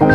听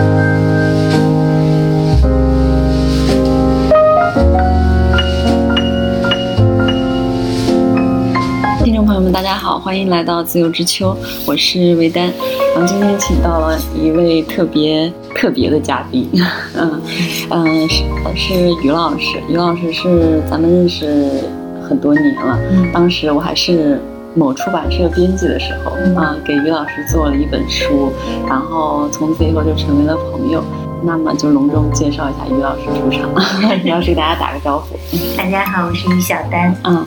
众朋友们，大家好，欢迎来到自由之秋，我是维丹。然后今天请到了一位特别特别的嘉宾，嗯 嗯，是是于老师。于老师是咱们认识很多年了，当时我还是某出版社编辑的时候，啊，给于老师做了一本书，然后从此以后就成为了朋友。那么就隆重介绍一下于老师出场，于老师给大家打个招呼。大家好，我是于小丹。嗯。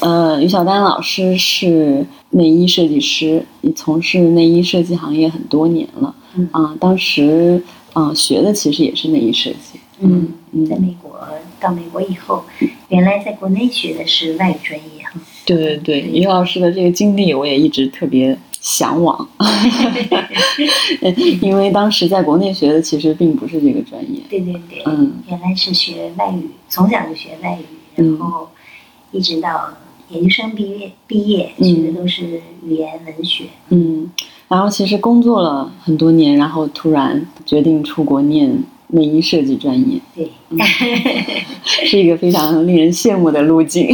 呃，于小丹老师是内衣设计师，你从事内衣设计行业很多年了。嗯啊，当时啊学的其实也是内衣设计。嗯嗯，在美国到美国以后，原来在国内学的是外语专业哈。对对对，于老师的这个经历我也一直特别向往，因为当时在国内学的其实并不是这个专业。对对对，嗯，原来是学外语，从小就学外语，然后一直到。研究生毕业，毕业学的都是语言文学。嗯，然后其实工作了很多年，然后突然决定出国念内衣设计专业。对，是一个非常令人羡慕的路径。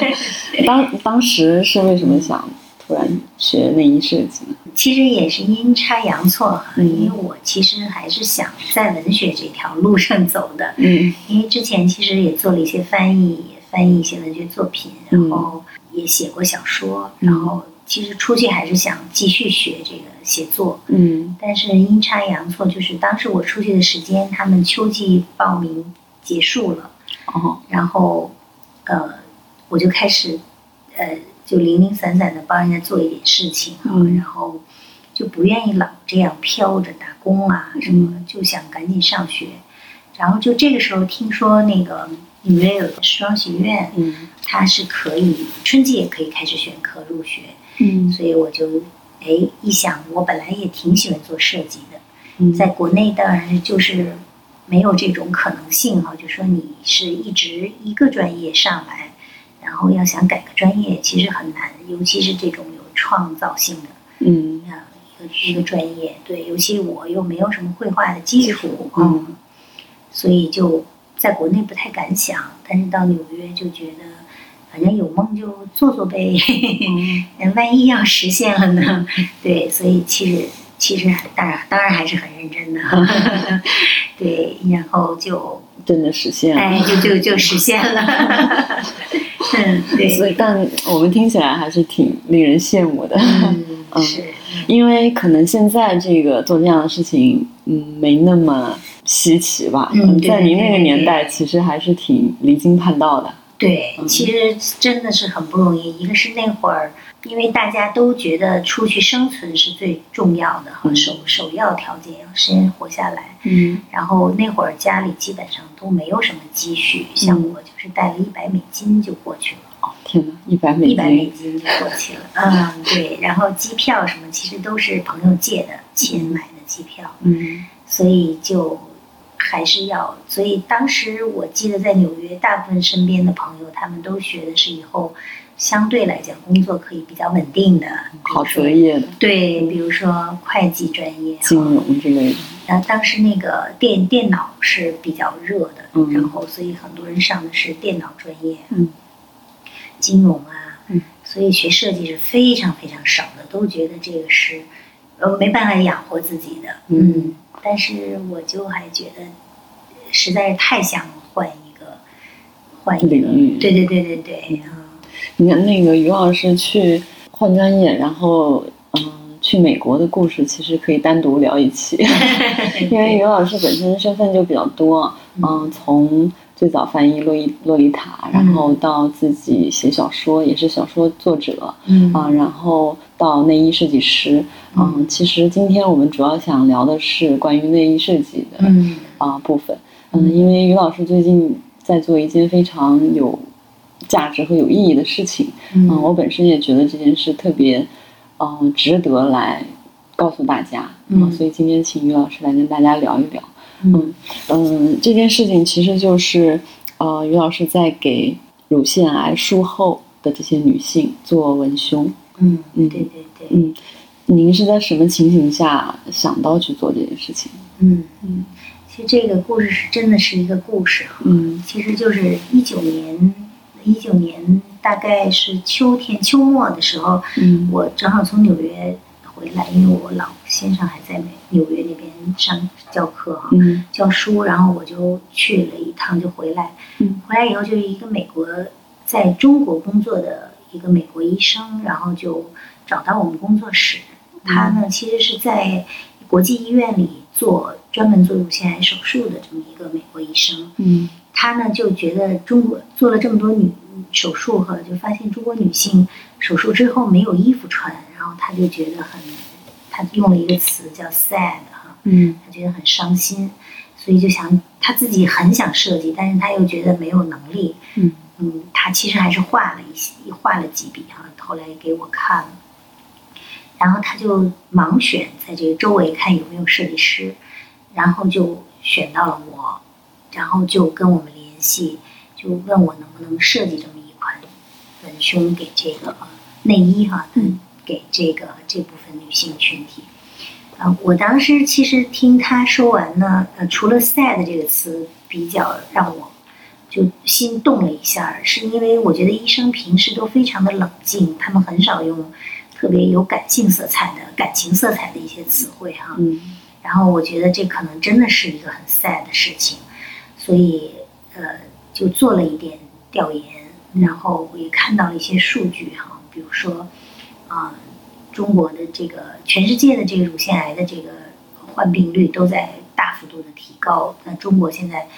当当时是为什么想突然学内衣设计呢？其实也是阴差阳错，因为我其实还是想在文学这条路上走的。嗯，因为之前其实也做了一些翻译。翻译一些文学作品，然后也写过小说，然后其实出去还是想继续学这个写作，嗯，但是阴差阳错，就是当时我出去的时间，他们秋季报名结束了，哦，然后呃，我就开始呃，就零零散散的帮人家做一点事情啊，然后就不愿意老这样飘着打工啊什么，就想赶紧上学，然后就这个时候听说那个。纽约有个时装学院，嗯，它是可以春季也可以开始选课入学，嗯，所以我就哎一想，我本来也挺喜欢做设计的，嗯，在国内当然就是没有这种可能性哈，就说你是一直一个专业上来，然后要想改个专业其实很难，尤其是这种有创造性的，嗯，啊一个一个专业，对，尤其我又没有什么绘画的基础，嗯，所以就。在国内不太敢想，但是到纽约就觉得，反正有梦就做做呗，嗯，万一要实现了呢？对，所以其实其实当然当然还是很认真的，对，然后就真的实现了，哎，就就就实现了，嗯，对，所以但我们听起来还是挺令人羡慕的，嗯，是。因为可能现在这个做这样的事情，嗯，没那么。稀奇吧，嗯在您那个年代，其实还是挺离经叛道的。对，其实真的是很不容易。一个是那会儿，因为大家都觉得出去生存是最重要的和首首要条件，要先活下来。嗯。然后那会儿家里基本上都没有什么积蓄，像我就是带了一百美金就过去了。哦，天哪，一百美金！一百美金就过去了。嗯，对。然后机票什么，其实都是朋友借的钱买的机票。嗯。所以就。还是要，所以当时我记得在纽约，大部分身边的朋友他们都学的是以后相对来讲工作可以比较稳定的，好择业的。对，比如说会计专业、金融之类的。然后当时那个电电脑是比较热的，然后所以很多人上的是电脑专业，嗯，金融啊，嗯，所以学设计是非常非常少的，都觉得这个是呃没办法养活自己的，嗯。但是我就还觉得，实在是太想换一个，换一个领域。对对对对对，啊！你看那个于老师去换专业，然后嗯，去美国的故事，其实可以单独聊一期，因为于老师本身身份就比较多，嗯，从。最早翻译《洛伊洛丽塔》，然后到自己写小说，也是小说作者，嗯。啊，然后到内衣设计师，嗯，其实今天我们主要想聊的是关于内衣设计的啊部分，嗯，因为于老师最近在做一件非常有价值和有意义的事情，嗯，我本身也觉得这件事特别，嗯，值得来告诉大家，嗯，所以今天请于老师来跟大家聊一聊。嗯嗯，这件事情其实就是，呃，于老师在给乳腺癌术后的这些女性做文胸。嗯嗯，对对对。嗯，您是在什么情形下想到去做这件事情？嗯嗯，其实这个故事是真的是一个故事嗯，其实就是一九年，一九年大概是秋天秋末的时候，嗯，我正好从纽约回来，因为我老先生还在美纽约那边上教课哈，教书，然后我就去了一趟就回来，嗯，回来以后就是一个美国在中国工作的一个美国医生，然后就找到我们工作室。他呢，其实是在国际医院里做专门做乳腺癌手术的这么一个美国医生。嗯，他呢就觉得中国做了这么多女手术哈，就发现中国女性手术之后没有衣服穿，然后他就觉得很，他用了一个词叫 sad 哈，嗯，他觉得很伤心，所以就想他自己很想设计，但是他又觉得没有能力。嗯嗯，他其实还是画了一些，画了几笔哈，后来给我看了。然后他就盲选，在这个周围看有没有设计师，然后就选到了我，然后就跟我们联系，就问我能不能设计这么一款文胸给这个内衣哈，给这个这部分女性群体。啊，我当时其实听他说完呢，呃，除了 “sad” 这个词比较让我就心动了一下，是因为我觉得医生平时都非常的冷静，他们很少用。特别有感性色彩的感情色彩的一些词汇哈，嗯，然后我觉得这可能真的是一个很 sad 的事情，所以呃就做了一点调研，然后我也看到了一些数据哈，比如说啊中国的这个全世界的这个乳腺癌的这个患病率都在大幅度的提高，那中国现在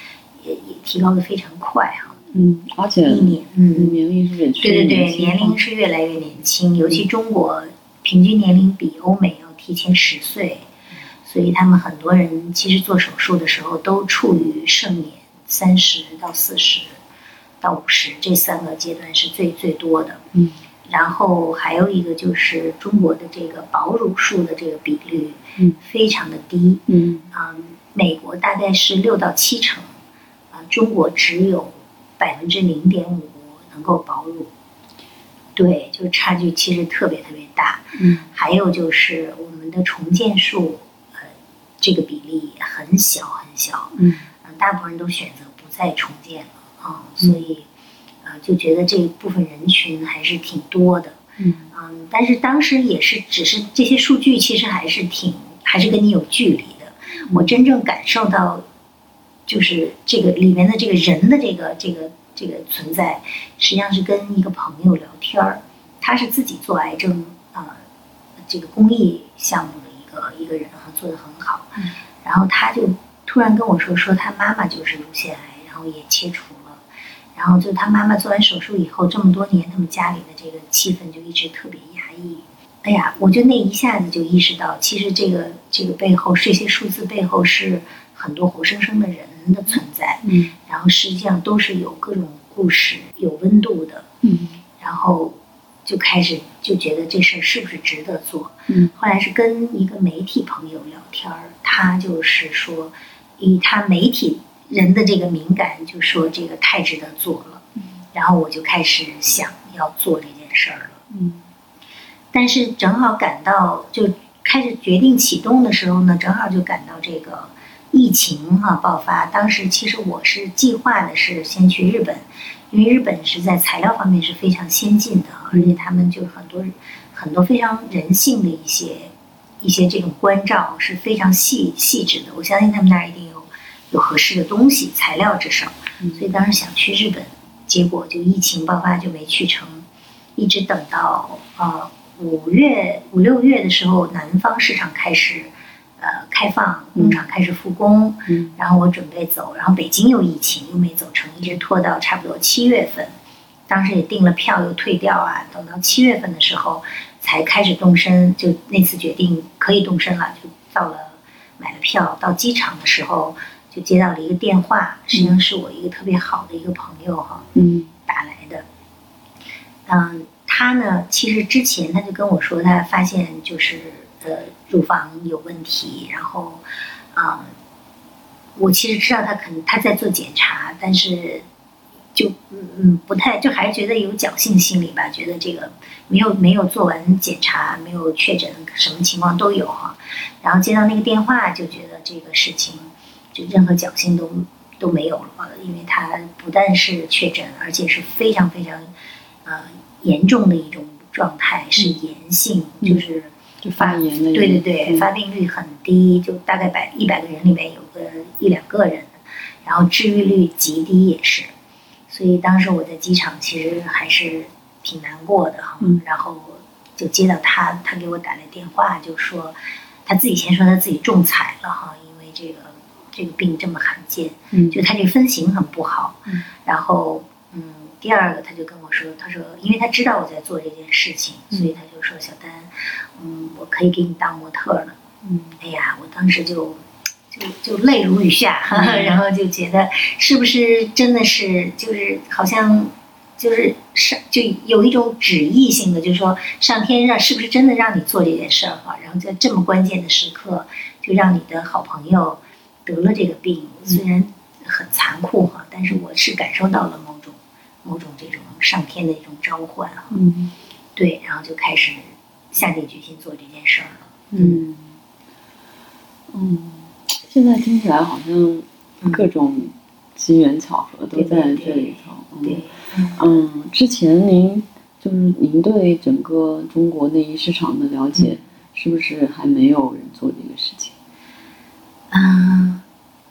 也也提高的非常快哈。嗯，而且一年，嗯，年龄是越对对对，年龄是越来越年轻，尤其中国平均年龄比欧美要提前十岁，所以他们很多人其实做手术的时候都处于盛年，三十到四十到五十这三个阶段是最最多的。嗯，然后还有一个就是中国的这个保乳术的这个比率，嗯，非常的低。嗯，啊，美国大概是六到七成，啊，中国只有。百分之零点五能够保乳，对，就差距其实特别特别大。嗯，还有就是我们的重建术，呃，这个比例很小很小。嗯，大部分人都选择不再重建了啊，所以，呃，就觉得这一部分人群还是挺多的。嗯，嗯，但是当时也是，只是这些数据其实还是挺，还是跟你有距离的。我真正感受到。就是这个里面的这个人的这个这个这个存在，实际上是跟一个朋友聊天儿，他是自己做癌症啊这个公益项目的一个一个人啊，做的很好。然后他就突然跟我说，说他妈妈就是乳腺癌，然后也切除了，然后就他妈妈做完手术以后，这么多年他们家里的这个气氛就一直特别压抑。哎呀，我就那一下子就意识到，其实这个这个背后这些数字背后是很多活生生的人。的存在，嗯，然后实际上都是有各种故事、有温度的，嗯，然后就开始就觉得这事儿是不是值得做，嗯，后来是跟一个媒体朋友聊天儿，他就是说，以他媒体人的这个敏感，就说这个太值得做了，嗯，然后我就开始想要做这件事儿了，嗯，但是正好赶到就开始决定启动的时候呢，正好就赶到这个。疫情哈爆发，当时其实我是计划的是先去日本，因为日本是在材料方面是非常先进的，而且他们就很多很多非常人性的一些一些这种关照是非常细细致的。我相信他们那儿一定有有合适的东西材料至少，所以当时想去日本，结果就疫情爆发就没去成，一直等到呃五月五六月的时候，南方市场开始。呃，开放工厂开始复工，嗯，然后我准备走，然后北京又疫情又没走成，一直拖到差不多七月份，当时也订了票又退掉啊，等到七月份的时候才开始动身，就那次决定可以动身了，就到了买了票到机场的时候就接到了一个电话，实际上是我一个特别好的一个朋友哈，嗯，打来的，嗯，他呢其实之前他就跟我说他发现就是。呃，乳房有问题，然后，啊，我其实知道他可能他在做检查，但是就嗯嗯不太，就还是觉得有侥幸心理吧，觉得这个没有没有做完检查，没有确诊，什么情况都有哈。然后接到那个电话，就觉得这个事情就任何侥幸都都没有了，因为他不但是确诊，而且是非常非常呃严重的一种状态，是炎性，就是就发炎的，对对对，发病率很低，就大概百一百个人里面有个一两个人，然后治愈率极低也是。所以当时我在机场，其实还是挺难过的哈。然后就接到他，他给我打来电话，就说他自己先说他自己中彩了哈，因为这个这个病这么罕见，就他这个分型很不好。然后嗯，第二个他就跟我说，他说因为他知道我在做这件事情，所以他就说小丹，嗯，我可以给你当模特了。嗯，哎呀，我当时就。就就泪如雨下，然后就觉得是不是真的是就是好像就是上就有一种旨意性的，就是说上天让是不是真的让你做这件事儿哈？然后在这么关键的时刻，就让你的好朋友得了这个病，虽然很残酷哈，但是我是感受到了某种某种这种上天的一种召唤哈。嗯，对，然后就开始下定决心做这件事儿了。嗯，嗯。现在听起来好像各种机缘巧合都在这里头。对，嗯，之前您就是您对整个中国内衣市场的了解，是不是还没有人做这个事情？嗯。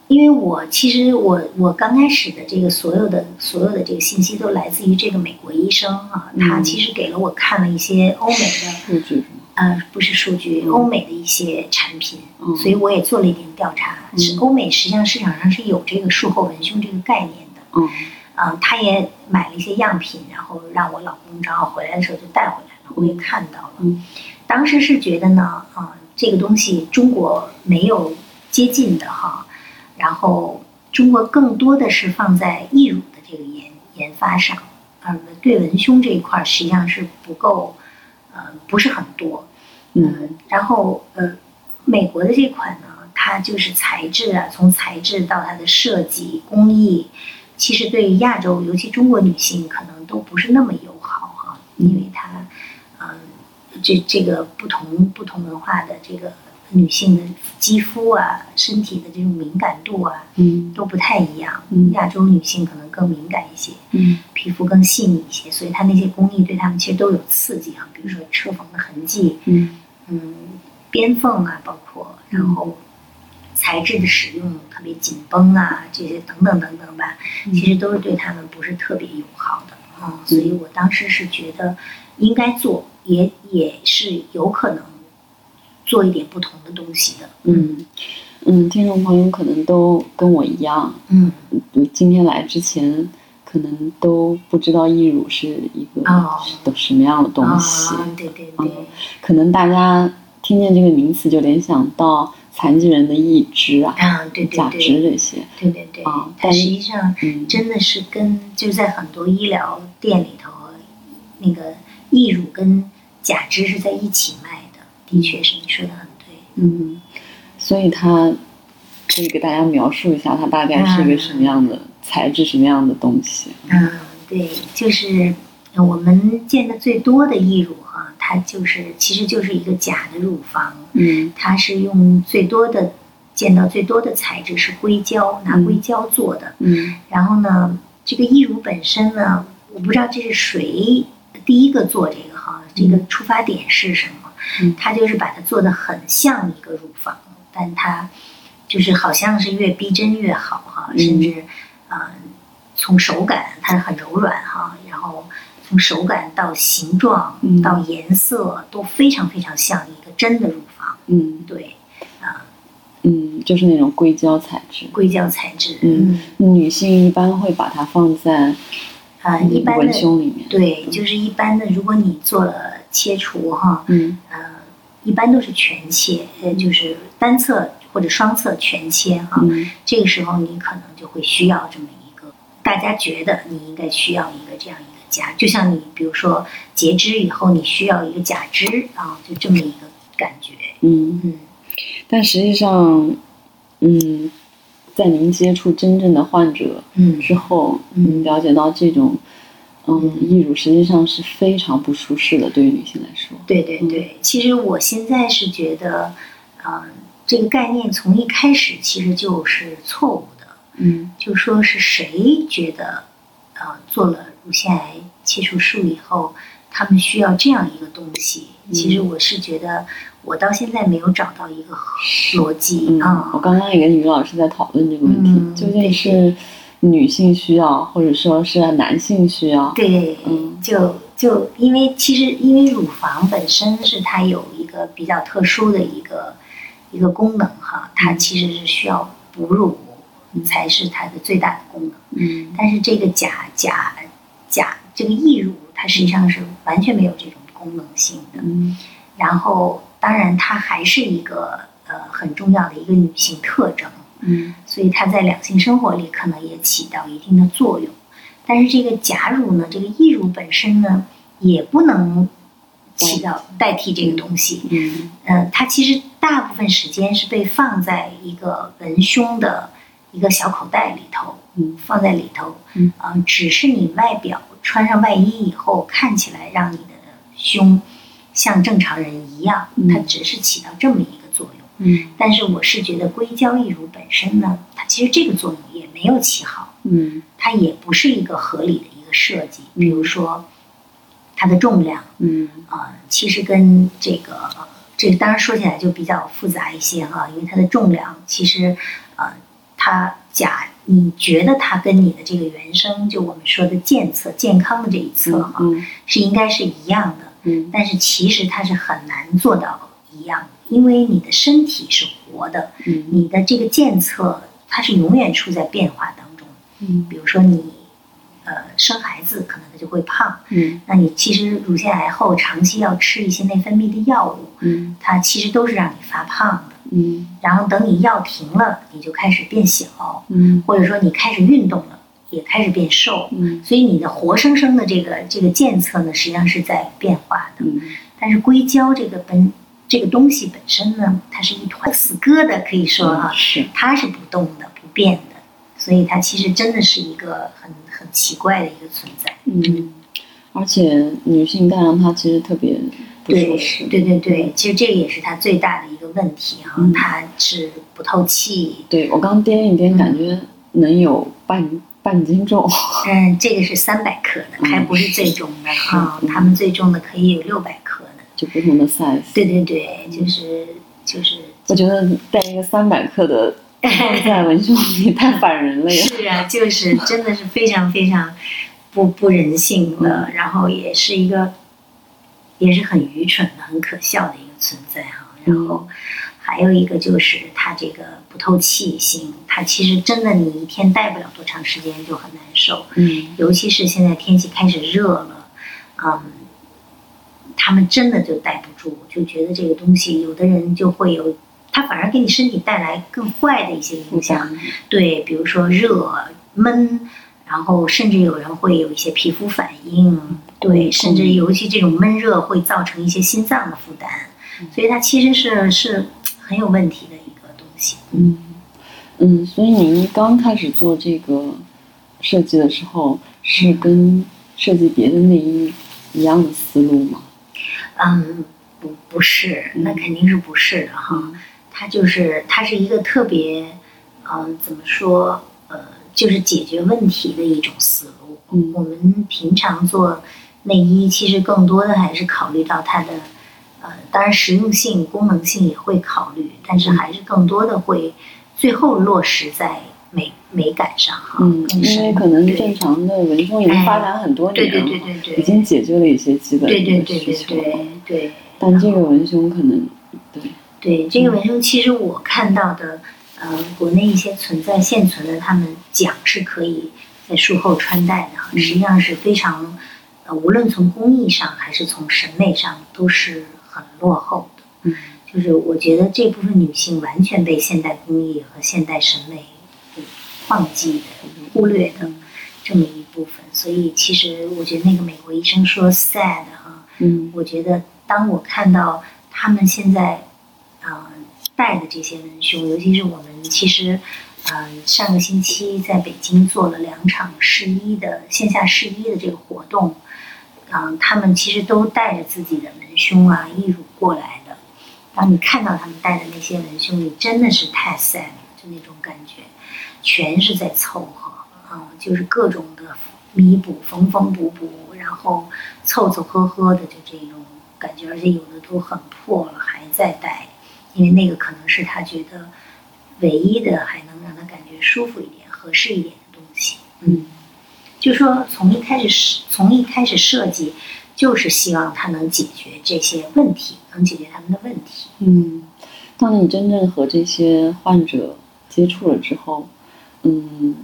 因为我其实我我刚开始的这个所有的所有的这个信息都来自于这个美国医生啊，他其实给了我看了一些欧美的 数据，呃，不是数据，欧美的一些产品，所以我也做了一点调查。是欧美实际上市场上是有这个术后文胸这个概念的，嗯，啊，他也买了一些样品，然后让我老公正好回来的时候就带回来了，我也看到了。当时是觉得呢，啊，这个东西中国没有接近的哈。然后，中国更多的是放在义乳的这个研研发上，呃，对文胸这一块实际上是不够，呃，不是很多，嗯，然后呃，美国的这款呢，它就是材质啊，从材质到它的设计工艺，其实对亚洲，尤其中国女性可能都不是那么友好哈，因为它，嗯，这这个不同不同文化的这个。女性的肌肤啊，身体的这种敏感度啊，嗯，都不太一样。嗯，亚洲女性可能更敏感一些，嗯，皮肤更细腻一些，所以它那些工艺对她们其实都有刺激啊。比如说车缝的痕迹，嗯嗯，边缝啊，包括然后材质的使用特别紧绷啊，这些等等等等吧，其实都是对她们不是特别友好的啊。所以我当时是觉得应该做，也也是有可能。做一点不同的东西的，嗯嗯，听众朋友可能都跟我一样，嗯，今天来之前可能都不知道义乳是一个都什么样的东西，对对对，可能大家听见这个名词就联想到残疾人的义肢啊，对对对，假肢这些，对对对，啊，但实际上真的是跟就在很多医疗店里头，那个义乳跟假肢是在一起卖。的确是，你说的很对。嗯，所以它可以给大家描述一下，它大概是一个什么样的材质，什么样的东西？嗯，对，就是我们见的最多的义乳哈，它就是其实就是一个假的乳房。嗯，它是用最多的见到最多的材质是硅胶，拿硅胶做的。嗯，然后呢，这个义乳本身呢，我不知道这是谁第一个做这个哈，这个出发点是什么？他就是把它做的很像一个乳房，但它就是好像是越逼真越好哈，甚至啊，从手感它很柔软哈，然后从手感到形状到颜色都非常非常像一个真的乳房。嗯，对，啊，嗯，就是那种硅胶材质。硅胶材质。嗯，女性一般会把它放在啊，一般的文胸里面。对，就是一般的，如果你做了。切除哈，嗯，呃，一般都是全切，呃，就是单侧或者双侧全切哈。这个时候你可能就会需要这么一个，大家觉得你应该需要一个这样一个夹，就像你比如说截肢以后你需要一个假肢啊，就这么一个感觉。嗯嗯。但实际上，嗯，在您接触真正的患者之后，嗯，了解到这种，嗯，义乳实际上是非常不舒适的，对于女性来说。对对对，其实我现在是觉得，嗯，这个概念从一开始其实就是错误的。嗯，就说是谁觉得，呃，做了乳腺癌切除术以后，他们需要这样一个东西。其实我是觉得。我到现在没有找到一个逻辑啊！我刚刚也跟于老师在讨论这个问题，究竟是女性需要，或者说是男性需要？对，嗯，就就因为其实因为乳房本身是它有一个比较特殊的一个一个功能哈，它其实是需要哺乳才是它的最大的功能。嗯，但是这个假假假这个溢乳，它实际上是完全没有这种功能性的。嗯，然后。当然，它还是一个呃很重要的一个女性特征，嗯，所以它在两性生活里可能也起到一定的作用。但是这个假乳呢，这个义乳本身呢，也不能起到代替这个东西，嗯，呃，它其实大部分时间是被放在一个文胸的一个小口袋里头，嗯，放在里头，嗯，只是你外表穿上外衣以后，看起来让你的胸。像正常人一样，它只是起到这么一个。嗯，但是我是觉得硅胶义乳本身呢，它其实这个作用也没有起好。嗯，它也不是一个合理的一个设计。比如说，它的重量，嗯啊，其实跟这个这个当然说起来就比较复杂一些哈，因为它的重量其实，呃，它假你觉得它跟你的这个原生就我们说的健侧健康的这一侧哈，是应该是一样的。嗯，但是其实它是很难做到一样，因为你的身体是活的，嗯，你的这个监测它是永远处在变化当中，嗯，比如说你，呃，生孩子可能它就会胖，嗯，那你其实乳腺癌后长期要吃一些内分泌的药物，嗯，它其实都是让你发胖的，嗯，然后等你药停了，你就开始变小，嗯，或者说你开始运动了。也开始变瘦，嗯，所以你的活生生的这个这个监测呢，实际上是在变化的，嗯，但是硅胶这个本这个东西本身呢，它是一团死疙瘩，可以说啊，是。它是不动的、不变的，所以它其实真的是一个很很奇怪的一个存在，嗯，而且女性戴上它其实特别不舒适，对对对，其实这个也是它最大的一个问题哈，它是不透气，对我刚掂一掂，感觉能有半。半斤重，嗯，这个是三百克的，还不是最重的啊。他们最重的可以有六百就不同的 size。对对对，就是就是。我觉得带一个三百克的在文胸里太反人了呀。是啊，就是真的是非常非常不不人性的，然后也是一个也是很愚蠢的、很可笑的一个存在哈。然后。还有一个就是它这个不透气性，它其实真的你一天戴不了多长时间就很难受。嗯，尤其是现在天气开始热了，嗯，他们真的就待不住，就觉得这个东西，有的人就会有，它反而给你身体带来更坏的一些影响。对，比如说热闷，然后甚至有人会有一些皮肤反应。对，甚至尤其这种闷热会造成一些心脏的负担，所以它其实是是。很有问题的一个东西。嗯嗯，所以您刚开始做这个设计的时候，是跟设计别的内衣一样的思路吗？嗯，不不是，那肯定是不是的哈。它就是它是一个特别，嗯，怎么说？呃，就是解决问题的一种思路。嗯，我们平常做内衣，其实更多的还是考虑到它的。呃，当然实用性、功能性也会考虑，但是还是更多的会最后落实在美美感上哈。嗯，因为可能正常的文胸已经发展很多年了，对对对对对，已经解决了一些基本的需求。对对对对对。但这个文胸可能，对对这个文胸，其实我看到的，呃，国内一些存在现存的，他们讲是可以在术后穿戴的，实际上是非常，呃，无论从工艺上还是从审美上都是。很落后的，嗯，就是我觉得这部分女性完全被现代工艺和现代审美给忘记的、忽略的这么一部分。所以，其实我觉得那个美国医生说 “sad” 哈，嗯，我觉得当我看到他们现在，嗯，带的这些文胸，尤其是我们其实，嗯，上个星期在北京做了两场试衣的线下试衣的这个活动，嗯，他们其实都带着自己的文胸啊、义乳过来的。当你看到他们带的那些文胸，你真的是太 sad 了，就那种感觉，全是在凑合，嗯，就是各种的弥补、缝缝补补，然后凑凑合合的，就这种感觉，而且有的都很破了，还在戴。因为那个可能是他觉得唯一的还能让他感觉舒服一点、合适一点的东西。嗯，就说从一开始从一开始设计，就是希望他能解决这些问题，能解决他们的问题。嗯，当你真正和这些患者接触了之后，嗯，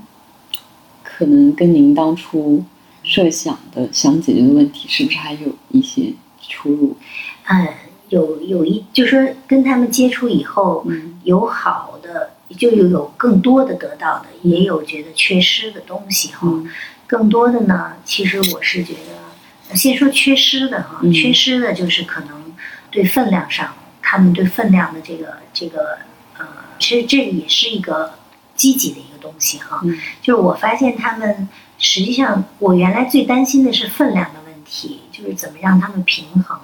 可能跟您当初设想的想解决的问题，是不是还有一些出入？嗯。有有一，就说跟他们接触以后，嗯有好的，就有有更多的得到的，也有觉得缺失的东西哈。更多的呢，其实我是觉得，先说缺失的哈，缺失的就是可能对分量上，他们对分量的这个这个呃，其实这也是一个积极的一个东西哈。就是我发现他们实际上，我原来最担心的是分量的问题，就是怎么让他们平衡。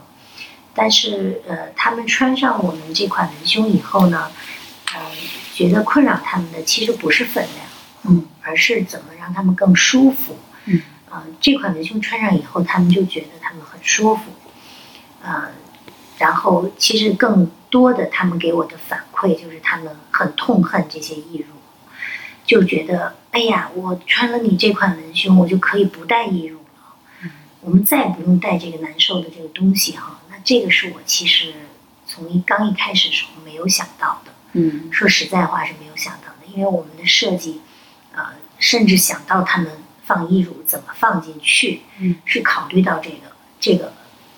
但是，呃，他们穿上我们这款文胸以后呢，嗯，觉得困扰他们的其实不是分量，嗯，而是怎么让他们更舒服，嗯，啊，这款文胸穿上以后，他们就觉得他们很舒服，嗯，然后其实更多的他们给我的反馈就是他们很痛恨这些义乳，就觉得，哎呀，我穿了你这款文胸，我就可以不带义乳了，我们再也不用带这个难受的这个东西哈。那这个是我其实从一刚一开始的时候没有想到的，嗯，说实在话是没有想到的，因为我们的设计，呃，甚至想到他们放义乳怎么放进去，嗯，是考虑到这个这个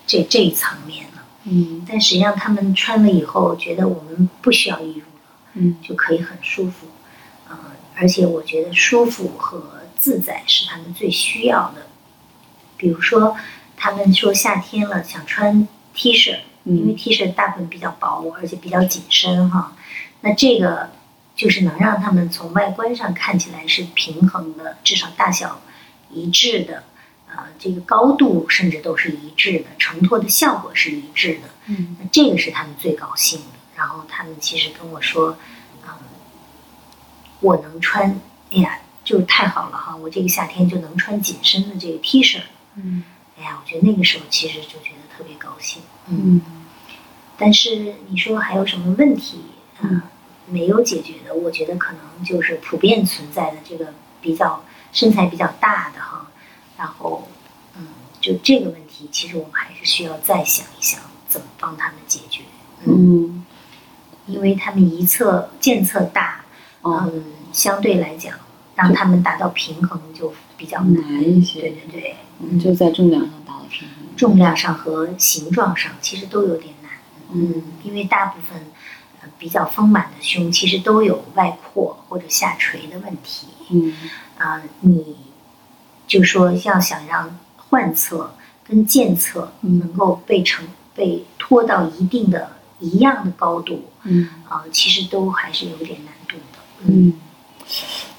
这这一层面了，嗯，但实际上他们穿了以后觉得我们不需要义乳了，嗯，就可以很舒服，嗯，而且我觉得舒服和自在是他们最需要的，比如说他们说夏天了想穿。T 恤，因为 T 恤大部分比较薄，而且比较紧身哈。那这个就是能让他们从外观上看起来是平衡的，至少大小一致的，呃，这个高度甚至都是一致的，承托的效果是一致的。嗯，那这个是他们最高兴的。然后他们其实跟我说，嗯，我能穿，哎呀，就太好了哈！我这个夏天就能穿紧身的这个 T 恤。嗯，哎呀，我觉得那个时候其实就觉得。特别高兴，嗯，但是你说还有什么问题啊？没有解决的，我觉得可能就是普遍存在的这个比较身材比较大的哈，然后嗯，就这个问题，其实我们还是需要再想一想怎么帮他们解决，嗯，因为他们一侧健侧大，嗯，相对来讲让他们达到平衡就比较难一些，对对对，嗯，就在重量上达到平衡。重量上和形状上其实都有点难，嗯，因为大部分比较丰满的胸其实都有外扩或者下垂的问题，嗯，啊，你就说要想让患侧跟健侧能够被成被拖到一定的一样的高度，嗯，啊，其实都还是有点难嗯，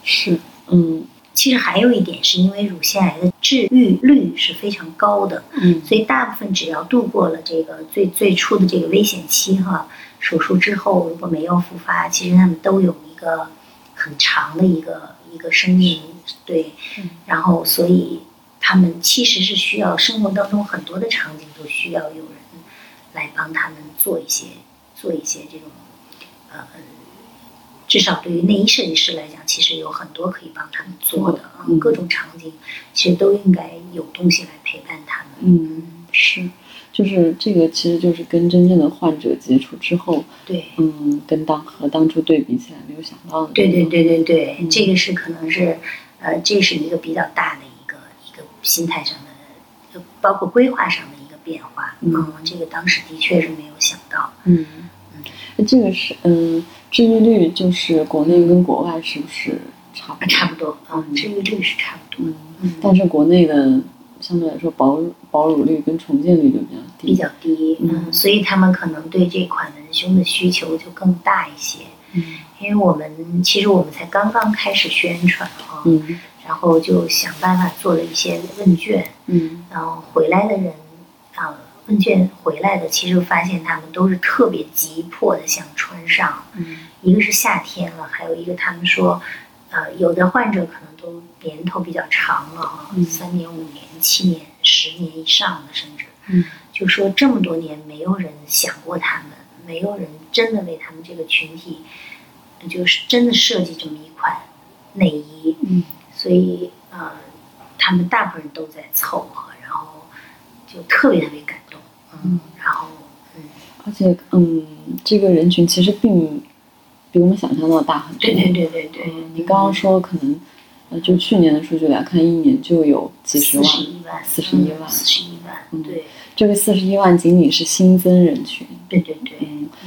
是，嗯。其实还有一点，是因为乳腺癌的治愈率是非常高的，嗯，所以大部分只要度过了这个最最初的这个危险期哈，手术之后如果没有复发，其实他们都有一个很长的一个一个生命，对，然后所以他们其实是需要生活当中很多的场景都需要有人来帮他们做一些做一些这种呃。至少对于内衣设计师来讲，其实有很多可以帮他们做的啊，各种场景其实都应该有东西来陪伴他们。嗯，是，就是这个，其实就是跟真正的患者接触之后，对，嗯，跟当和当初对比起来，没有想到的。对对对对对，这个是可能是，呃，这是一个比较大的一个一个心态上的，包括规划上的一个变化。嗯，这个当时的确是没有想到。嗯嗯，这个是嗯。治愈率就是国内跟国外是不是差不差不多？嗯，治愈率是差不多。嗯，但是国内的相对来说保保乳率跟重建率就比较低，比较低，嗯，所以他们可能对这款文胸的需求就更大一些，嗯，因为我们其实我们才刚刚开始宣传啊，嗯，然后就想办法做了一些问卷，嗯，然后回来的人啊，问卷回来的，其实发现他们都是特别急迫的想穿上，嗯，一个是夏天了，还有一个他们说，呃，有的患者可能都年头比较长了哈，三年、五年、七年、十年以上的，甚至，嗯，就说这么多年没有人想过他们，没有人真的为他们这个群体，就是真的设计这么一款内衣，嗯，所以呃，他们大部分人都在凑合，然后就特别特别感动，嗯，然后嗯，而且嗯，这个人群其实并比我们想象的大很多，对对对对对，你刚刚说可能。就去年的数据来看，一年就有几十万，四十一万，四十一万，四十一万，对。这个四十一万仅仅是新增人群，对对对。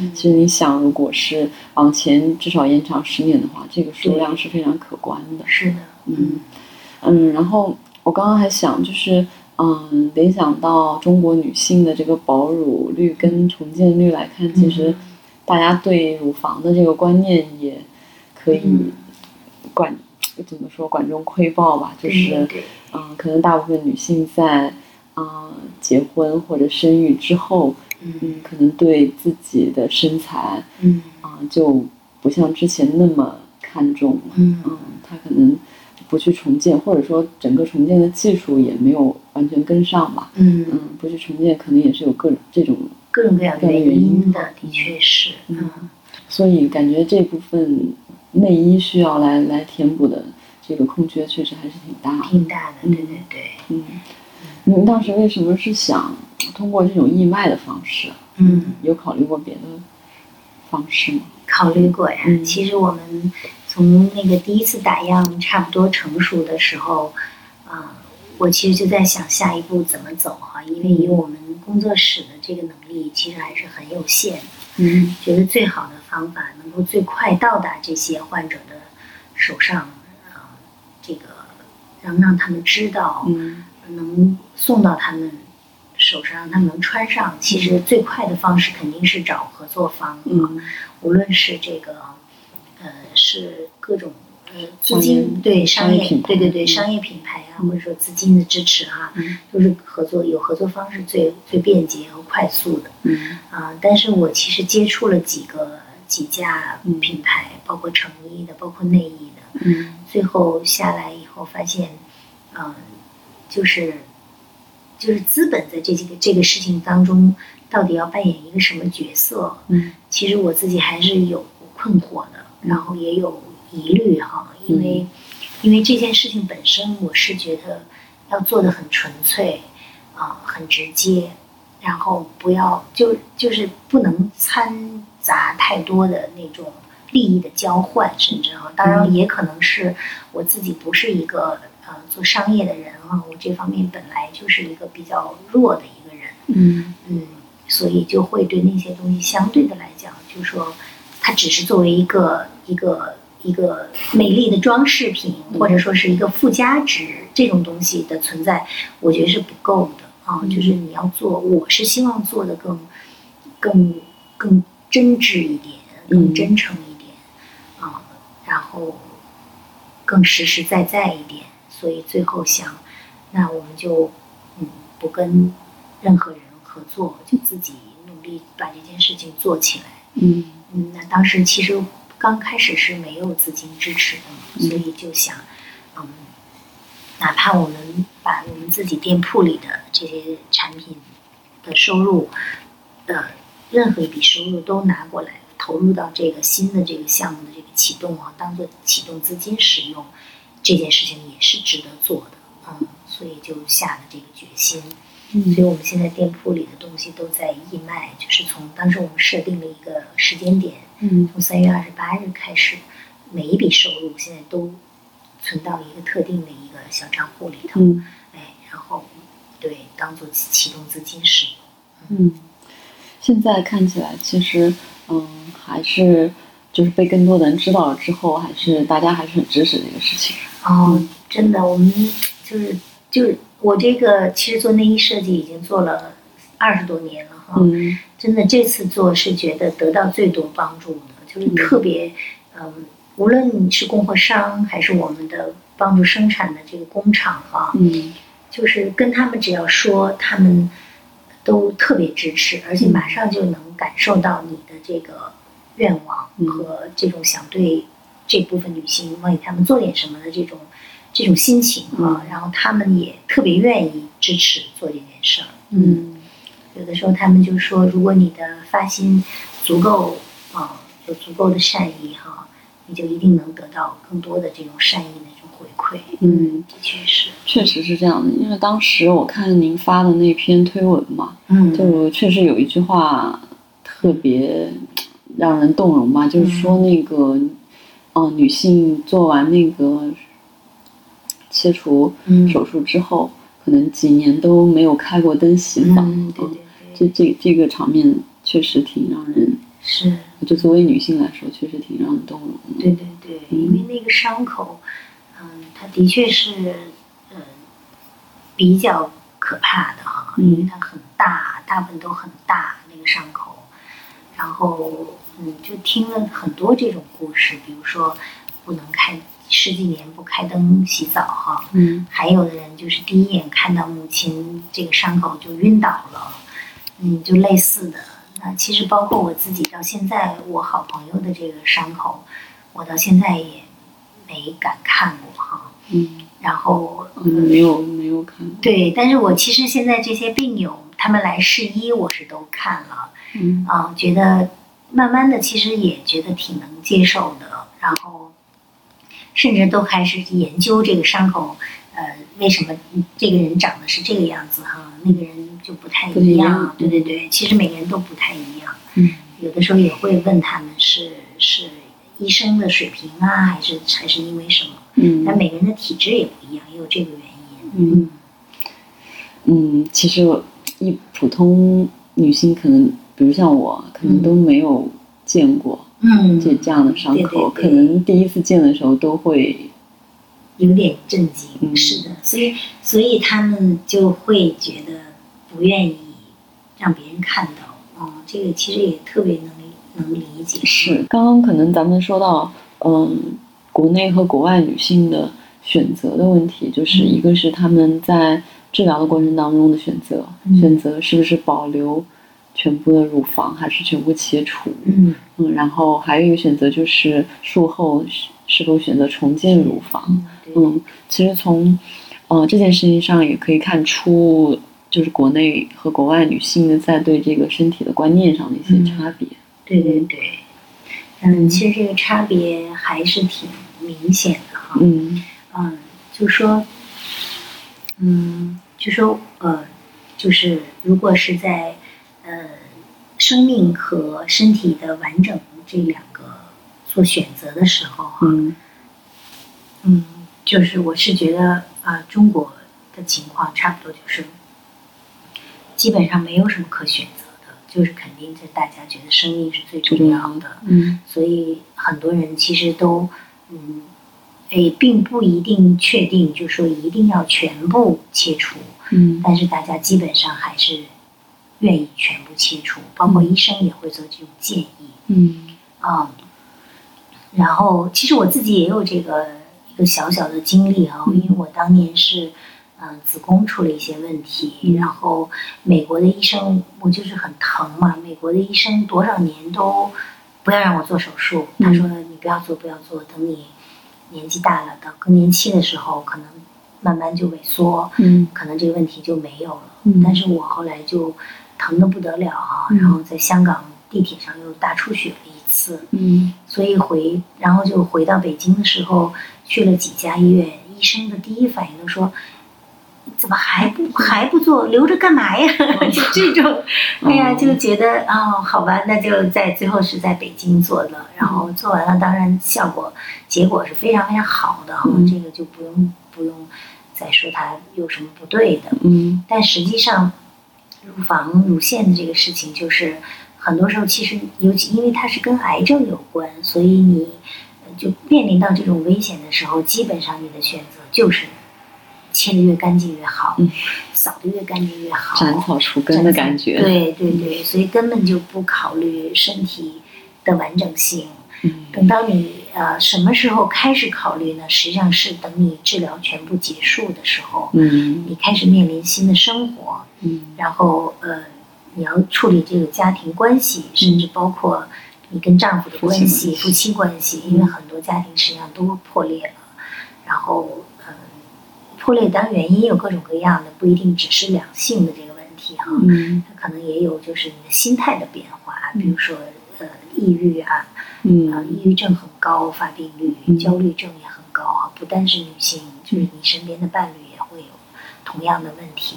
嗯，其实你想，如果是往前至少延长十年的话，这个数量是非常可观的。是的，嗯嗯。然后我刚刚还想，就是嗯，联想到中国女性的这个保乳率跟重建率来看，其实大家对乳房的这个观念也可以管。怎么说？管中窥豹吧，就是，嗯，可能大部分女性在，啊，结婚或者生育之后，嗯，可能对自己的身材，嗯，啊，就不像之前那么看重，嗯，她可能不去重建，或者说整个重建的技术也没有完全跟上吧，嗯，嗯，不去重建，可能也是有各种这种各种各样的原因的，的确是，嗯，所以感觉这部分。内衣需要来来填补的这个空缺确实还是挺大，挺大的，对对对。嗯，你们当时为什么是想通过这种义卖的方式？嗯，有考虑过别的方式吗？考虑过呀。其实我们从那个第一次打样差不多成熟的时候，啊，我其实就在想下一步怎么走哈，因为以我们工作室的这个能力，其实还是很有限。嗯，觉得最好的方法能够最快到达这些患者的手上，啊，这个能让他们知道，嗯，能送到他们手上，让他们能穿上。其实最快的方式肯定是找合作方，嗯，无论是这个，呃，是各种呃。资金对商业对对对商业品牌啊，或者说资金的支持哈，都是合作有合作方式最最便捷和快速的。嗯啊，但是我其实接触了几个几家品牌，包括成衣的，包括内衣的。嗯，最后下来以后发现，嗯，就是就是资本在这几个这个事情当中，到底要扮演一个什么角色？嗯，其实我自己还是有困惑的，然后也有。疑虑哈，因为因为这件事情本身，我是觉得要做的很纯粹啊，很直接，然后不要就就是不能掺杂太多的那种利益的交换，甚至哈，当然也可能是我自己不是一个呃做商业的人啊，我这方面本来就是一个比较弱的一个人，嗯。嗯，所以就会对那些东西相对的来讲，就是说它只是作为一个一个。一个美丽的装饰品，或者说是一个附加值，这种东西的存在，我觉得是不够的啊。就是你要做，我是希望做的更、更、更真挚一点，更真诚一点啊，然后更实实在在一点。所以最后想，那我们就嗯，不跟任何人合作，就自己努力把这件事情做起来。嗯嗯，那当时其实。刚开始是没有资金支持的，所以就想，嗯，哪怕我们把我们自己店铺里的这些产品的收入的任何一笔收入都拿过来，投入到这个新的这个项目的这个启动啊，当做启动资金使用，这件事情也是值得做的，嗯，所以就下了这个决心。嗯，所以我们现在店铺里的东西都在义卖，就是从当时我们设定了一个时间点。嗯，从三月二十八日开始，每一笔收入现在都存到一个特定的一个小账户里头。嗯，哎，然后对，当做启动资金使用。嗯，现在看起来其实，嗯，还是就是被更多的人知道了之后，还是大家还是很支持这个事情。哦，真的，我们就是就是。我这个其实做内衣设计已经做了二十多年了哈，真的这次做是觉得得到最多帮助的，就是特别，嗯，无论你是供货商还是我们的帮助生产的这个工厂哈，嗯，就是跟他们只要说，他们都特别支持，而且马上就能感受到你的这个愿望和这种想对这部分女性为他们做点什么的这种。这种心情啊，然后他们也特别愿意支持做这件事儿。嗯，有的时候他们就说，如果你的发心足够啊，有足够的善意哈，你就一定能得到更多的这种善意的这种回馈。嗯，的确是，确实是这样的。因为当时我看您发的那篇推文嘛，嗯，就确实有一句话特别让人动容嘛，就是说那个，哦，女性做完那个。切除手术之后，可能几年都没有开过灯洗澡。对对对，这这这个场面确实挺让人是。就作为女性来说，确实挺让人动容的。对对对，因为那个伤口，嗯，它的确是，嗯，比较可怕的哈，因为它很大，大部分都很大那个伤口。然后，嗯，就听了很多这种故事，比如说不能开。十几年不开灯洗澡哈，嗯，还有的人就是第一眼看到母亲这个伤口就晕倒了，嗯，就类似的。那其实包括我自己到现在，我好朋友的这个伤口，我到现在也没敢看过哈，嗯，然后嗯没有没有看过，对，但是我其实现在这些病友他们来试医，我是都看了，嗯啊，觉得慢慢的其实也觉得挺能接受的，然后。甚至都开始研究这个伤口，呃，为什么这个人长得是这个样子哈，那个人就不太一样。对对对，其实每个人都不太一样。嗯，有的时候也会问他们是是医生的水平啊，还是还是因为什么？嗯，但每个人的体质也不一样，也有这个原因。嗯嗯，其实一普通女性可能，比如像我，可能都没有见过。嗯，这这样的伤口，可能第一次见的时候都会有点震惊。是的，所以所以他们就会觉得不愿意让别人看到。哦，这个其实也特别能能理解。是，刚刚可能咱们说到，嗯，国内和国外女性的选择的问题，就是一个是他们在治疗的过程当中的选择，选择是不是保留。全部的乳房还是全部切除？嗯嗯，然后还有一个选择就是术后是否选择重建乳房？嗯，其实从呃这件事情上也可以看出，就是国内和国外女性的在对这个身体的观念上的一些差别。对对对，嗯，其实这个差别还是挺明显的哈。嗯嗯，就说，嗯，就说呃，就是如果是在。呃，生命和身体的完整这两个做选择的时候，哈，嗯，就是我是觉得啊，中国的情况差不多就是，基本上没有什么可选择的，就是肯定是大家觉得生命是最重要的，嗯，所以很多人其实都，嗯，哎，并不一定确定，就说一定要全部切除，嗯，但是大家基本上还是。愿意全部切除，包括医生也会做这种建议。嗯，啊，然后其实我自己也有这个一个小小的经历啊，因为我当年是嗯子宫出了一些问题，然后美国的医生我就是很疼嘛，美国的医生多少年都不要让我做手术，他说你不要做不要做，等你年纪大了到更年期的时候，可能慢慢就萎缩，嗯，可能这个问题就没有了。但是我后来就。疼的不得了啊！然后在香港地铁上又大出血了一次，嗯，所以回，然后就回到北京的时候，去了几家医院，医生的第一反应都说：“怎么还不 还不做？留着干嘛呀？” 就这种，哎呀，就觉得哦，好吧，那就在最后是在北京做的，然后做完了，当然效果结果是非常非常好的哈，这个就不用不用再说它有什么不对的，嗯，但实际上。乳房乳腺的这个事情，就是很多时候其实，尤其因为它是跟癌症有关，所以你就面临到这种危险的时候，基本上你的选择就是切的越干净越好，扫的越干净越好，斩草除根的感觉。对对对，所以根本就不考虑身体的完整性。等到你呃什么时候开始考虑呢？实际上是等你治疗全部结束的时候，嗯，你开始面临新的生活，嗯，然后呃你要处理这个家庭关系，甚至包括你跟丈夫的关系、夫妻关系，因为很多家庭实际上都破裂了，然后嗯，破裂当然原因有各种各样的，不一定只是两性的这个问题哈，嗯，它可能也有就是你的心态的变化，比如说呃抑郁啊。嗯，抑郁症很高发病率，焦虑症也很高啊。不单是女性，就是你身边的伴侣也会有同样的问题。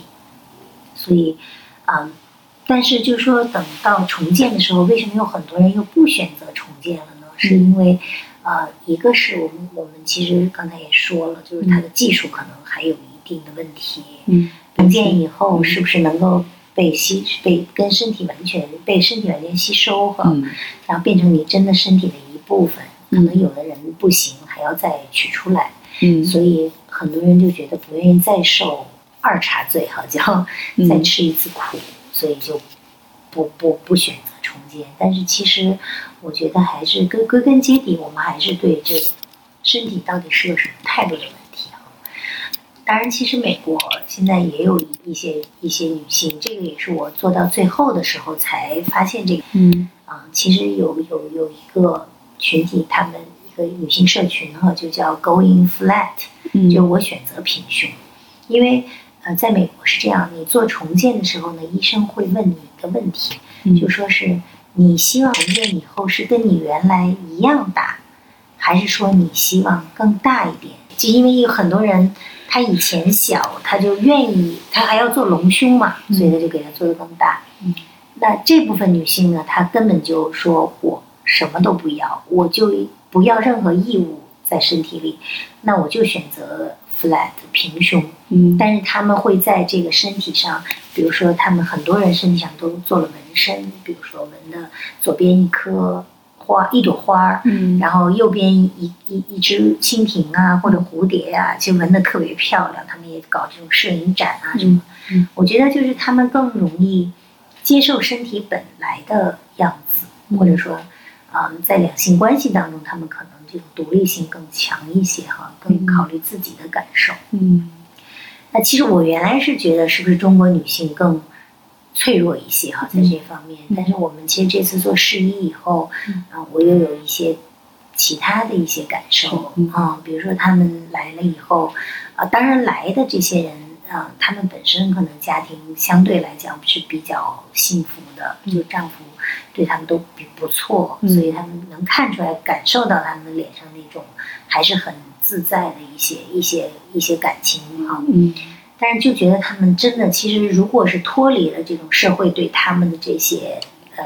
所以，嗯，但是就是说，等到重建的时候，为什么有很多人又不选择重建了呢？是因为，呃，一个是我们我们其实刚才也说了，就是它的技术可能还有一定的问题。嗯，重建以后是不是能够？被吸被跟身体完全被身体完全吸收哈，然后变成你真的身体的一部分。可能有的人不行，还要再取出来。嗯，所以很多人就觉得不愿意再受二茬罪哈，就再吃一次苦，所以就不不不选择重建。但是其实我觉得还是归归根结底，我们还是对这个身体到底是个什么态度的问题。当然，其实美国现在也有一些一些女性，这个也是我做到最后的时候才发现这个。嗯啊，其实有有有一个群体，他们一个女性社群哈，就叫 Going Flat，就我选择平胸，因为呃，在美国是这样，你做重建的时候呢，医生会问你一个问题，就说是你希望重建以后是跟你原来一样大，还是说你希望更大一点？就因为有很多人。他以前小，他就愿意，他还要做隆胸嘛，所以他就给他做的更大。嗯那这部分女性呢，她根本就说我什么都不要，我就不要任何异物在身体里，那我就选择 flat 平胸。嗯，但是他们会在这个身体上，比如说他们很多人身体上都做了纹身，比如说纹的左边一颗。花一朵花，嗯，然后右边一一一只蜻蜓啊，或者蝴蝶啊，就纹的特别漂亮。他们也搞这种摄影展啊什么。嗯，我觉得就是他们更容易接受身体本来的样子，或者说，嗯，在两性关系当中，他们可能这种独立性更强一些哈，更考虑自己的感受。嗯，那其实我原来是觉得，是不是中国女性更？脆弱一些哈，在这方面，但是我们其实这次做试衣以后，啊，我又有一些其他的一些感受啊，比如说他们来了以后，啊，当然来的这些人啊，他们本身可能家庭相对来讲是比较幸福的，就丈夫对他们都比不错，所以他们能看出来、感受到他们脸上那种还是很自在的一些、一些、一些感情哈。嗯。但是就觉得他们真的，其实如果是脱离了这种社会对他们的这些呃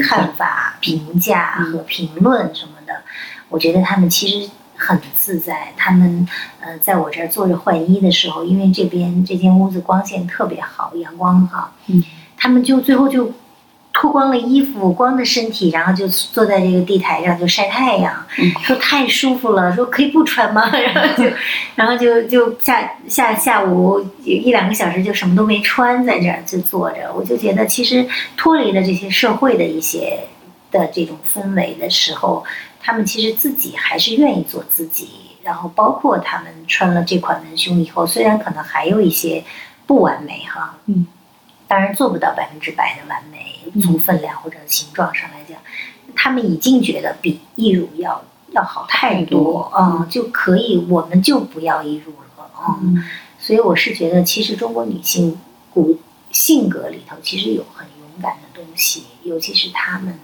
看法、评价和评论什么的，我觉得他们其实很自在。他们呃在我这儿坐着换衣的时候，因为这边这间屋子光线特别好，阳光好，嗯，他们就最后就。脱光了衣服，光着身体，然后就坐在这个地台上就晒太阳，说太舒服了，说可以不穿吗？然后就，然后就就下下下午一两个小时就什么都没穿，在这儿就坐着。我就觉得其实脱离了这些社会的一些的这种氛围的时候，他们其实自己还是愿意做自己。然后包括他们穿了这款文胸以后，虽然可能还有一些不完美哈，嗯。当然做不到百分之百的完美，从分量或者形状上来讲，他们已经觉得比义乳要要好太多啊，就可以，我们就不要义乳了啊。所以我是觉得，其实中国女性骨性格里头其实有很勇敢的东西，尤其是她们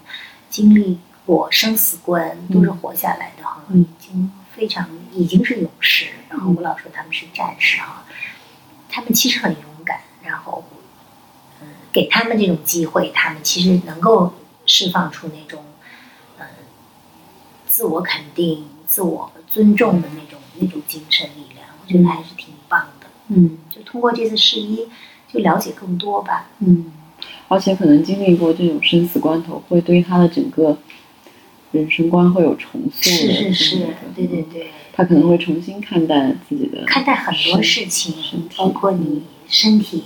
经历过生死关，都是活下来的哈，已经非常已经是勇士。然后我老说他们是战士哈，他们其实很勇。给他们这种机会，他们其实能够释放出那种，呃，自我肯定、自我尊重的那种那种精神力量，我觉得还是挺棒的。嗯，就通过这次试衣，就了解更多吧。嗯，而且可能经历过这种生死关头，会对他的整个人生观会有重塑的，是是是，对对对，他可能会重新看待自己的看待很多事情，包括你身体，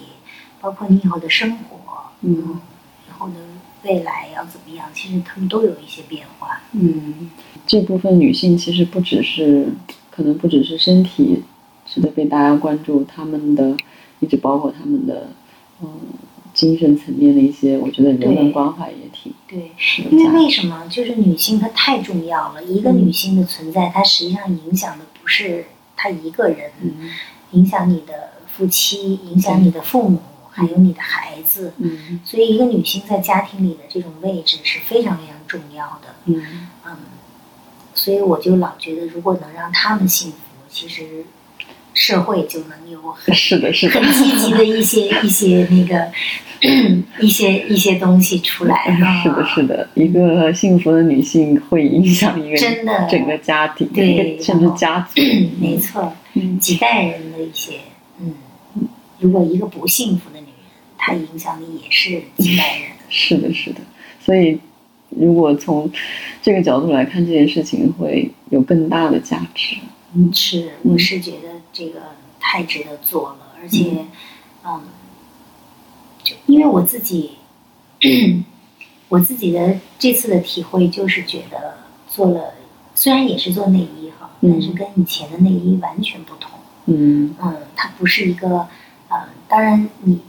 包括你以后的生活，嗯，以后的未来要怎么样，其实他们都有一些变化。嗯，这部分女性其实不只是，可能不只是身体值得被大家关注，她们的一直包括她们的，嗯。精神层面的一些，我觉得人文关怀也挺对，因为为什么？就是女性她太重要了。一个女性的存在，她实际上影响的不是她一个人，影响你的夫妻，影响你的父母，还有你的孩子。嗯，所以一个女性在家庭里的这种位置是非常非常重要的。嗯嗯，所以我就老觉得，如果能让他们幸福，其实。社会就能有很 是的，是的，很积极的一些一些那个一些一些东西出来。是的，是的，一个幸福的女性会影响一个真的整个家庭，对，甚至家族。没错，几代人的一些，嗯，如果一个不幸福的女人，她影响力也是几代人。是的，是的，所以如果从这个角度来看这件事情，会有更大的价值。嗯，是，我是觉得这个太值得做了，而且，嗯，就因为我自己，我自己的这次的体会就是觉得做了，虽然也是做内衣哈，但是跟以前的内衣完全不同。嗯嗯，它不是一个，呃，当然你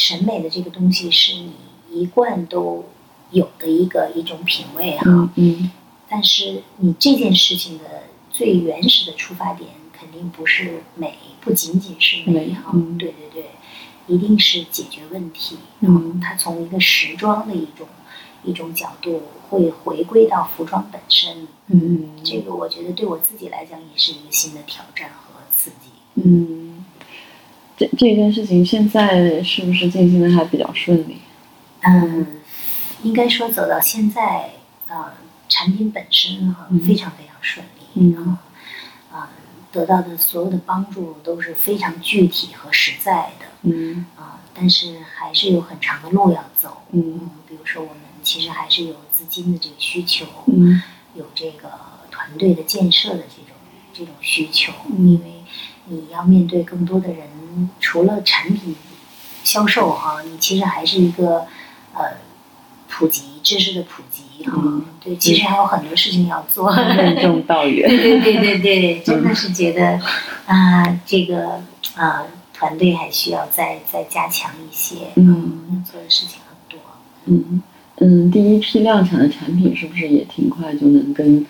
审美的这个东西是你一贯都有的一个一种品味哈。嗯，但是你这件事情的。最原始的出发点肯定不是美，不仅仅是美哈，对对对，一定是解决问题。嗯，它从一个时装的一种一种角度，会回归到服装本身。嗯，这个我觉得对我自己来讲也是一个新的挑战和刺激。嗯，这这件事情现在是不是进行的还比较顺利？嗯，应该说走到现在，呃，产品本身哈非常非常顺利。嗯，啊，得到的所有的帮助都是非常具体和实在的。嗯，啊，但是还是有很长的路要走。嗯，比如说我们其实还是有资金的这个需求，嗯，有这个团队的建设的这种这种需求。因为你要面对更多的人，除了产品销售哈，你其实还是一个呃普及知识的普及。嗯，对，其实还有很多事情要做，任重道远。对对对对对，真的是觉得啊，这个啊，团队还需要再再加强一些。嗯，做的事情很多。嗯嗯，第一批量产的产品是不是也挺快就能跟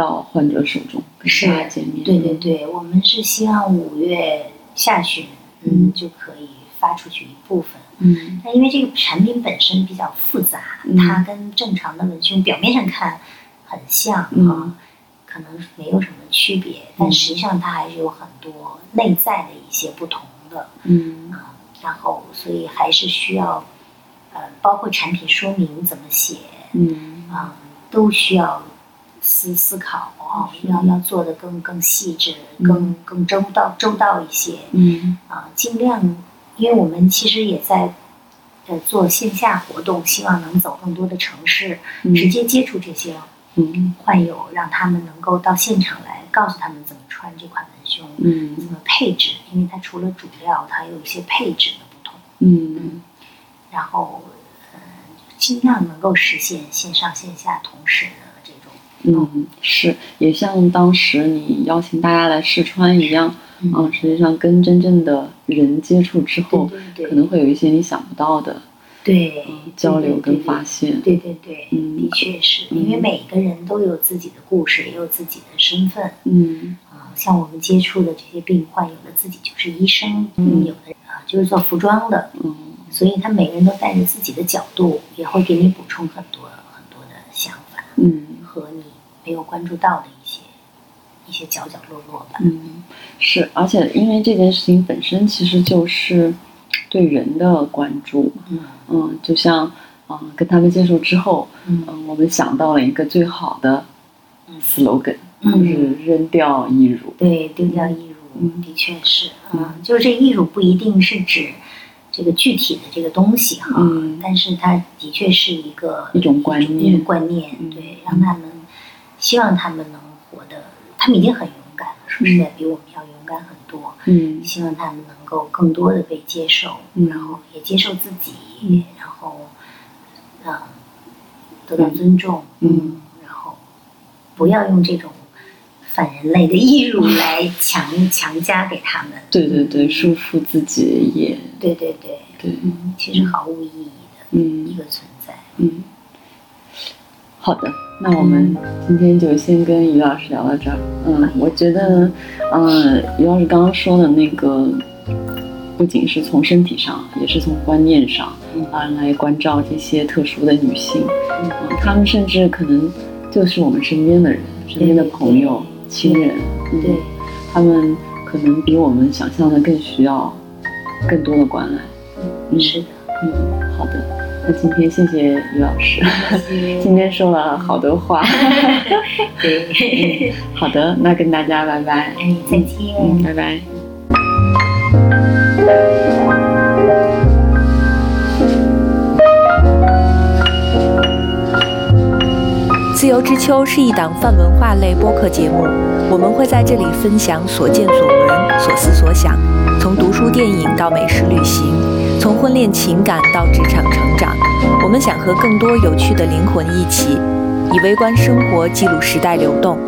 到患者手中是见面？对对对，我们是希望五月下旬嗯就可以发出去一部分。嗯，那因为这个产品本身比较复杂，它跟正常的文胸表面上看很像啊，可能没有什么区别，但实际上它还是有很多内在的一些不同的。嗯啊，然后所以还是需要，呃，包括产品说明怎么写，嗯啊，都需要思思考啊，要要做的更更细致，更更周到周到一些。嗯啊，尽量。因为我们其实也在，呃，做线下活动，希望能走更多的城市，直接接触这些嗯患有，让他们能够到现场来，告诉他们怎么穿这款文胸，嗯怎么配置，因为它除了主料，它有一些配置的不同。嗯，然后，呃，尽量能够实现线上线下同时。嗯，是，也像当时你邀请大家来试穿一样。嗯，实际上跟真正的人接触之后，可能会有一些你想不到的，对交流跟发现。对对对，嗯，的确是因为每个人都有自己的故事，也有自己的身份。嗯，啊，像我们接触的这些病患，有的自己就是医生，嗯，有的啊就是做服装的，嗯，所以他每个人都带着自己的角度，也会给你补充很多很多的想法，嗯，和你没有关注到的一些。一些角角落落吧。嗯，是，而且因为这件事情本身其实就是对人的关注。嗯嗯，就像嗯，跟他们接触之后，嗯，我们想到了一个最好的 slogan，就是扔掉义乳。对，丢掉义乳，的确是。嗯，就是这义乳不一定是指这个具体的这个东西哈，但是它的确是一个一种观念，观念对，让他们希望他们能活得，他们已经很勇敢了，说实在比我们要勇敢很多。嗯，希望他们能够更多的被接受，然后也接受自己，然后嗯得到尊重，嗯，然后不要用这种。反人类的义务来强强加给他们，对对对，束缚自己也，对对对。对，嗯，其实毫无意义的，嗯，一个存在，嗯。好的，那我们今天就先跟于老师聊到这儿。嗯，我觉得，嗯，于老师刚刚说的那个，不仅是从身体上，也是从观念上啊来关照这些特殊的女性，嗯，她们甚至可能就是我们身边的人，身边的朋友。亲人，对，他们可能比我们想象的更需要更多的关爱。嗯，是的，嗯，好的。那今天谢谢于老师，今天说了好多话。对，好的，那跟大家拜拜。哎，再见。嗯，拜拜。自由之秋是一档泛文化类播客节目，我们会在这里分享所见所闻、所思所想，从读书电影到美食旅行，从婚恋情感到职场成长我们想和更多有趣的灵魂一起以微观生活记录时代流动。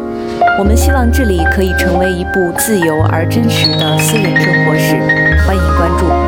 我们希望这里可以成为一部自由而真实的私人生活史欢迎关注。